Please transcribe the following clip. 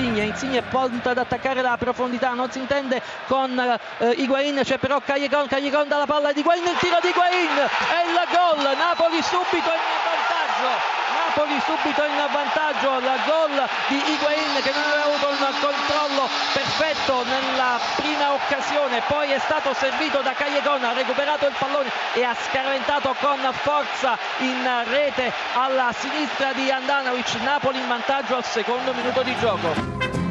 Insigne è pronta ad attaccare la profondità, non si intende con eh, Higuain, c'è però Callejon, Callejon dalla palla di Higuain, il tiro di Higuain e il gol, Napoli subito in vantaggio. Napoli subito in vantaggio al gol di Higuain che non aveva avuto un controllo perfetto nella prima occasione, poi è stato servito da Callejon, ha recuperato il pallone e ha scaraventato con forza in rete alla sinistra di Andanovic, Napoli in vantaggio al secondo minuto di gioco.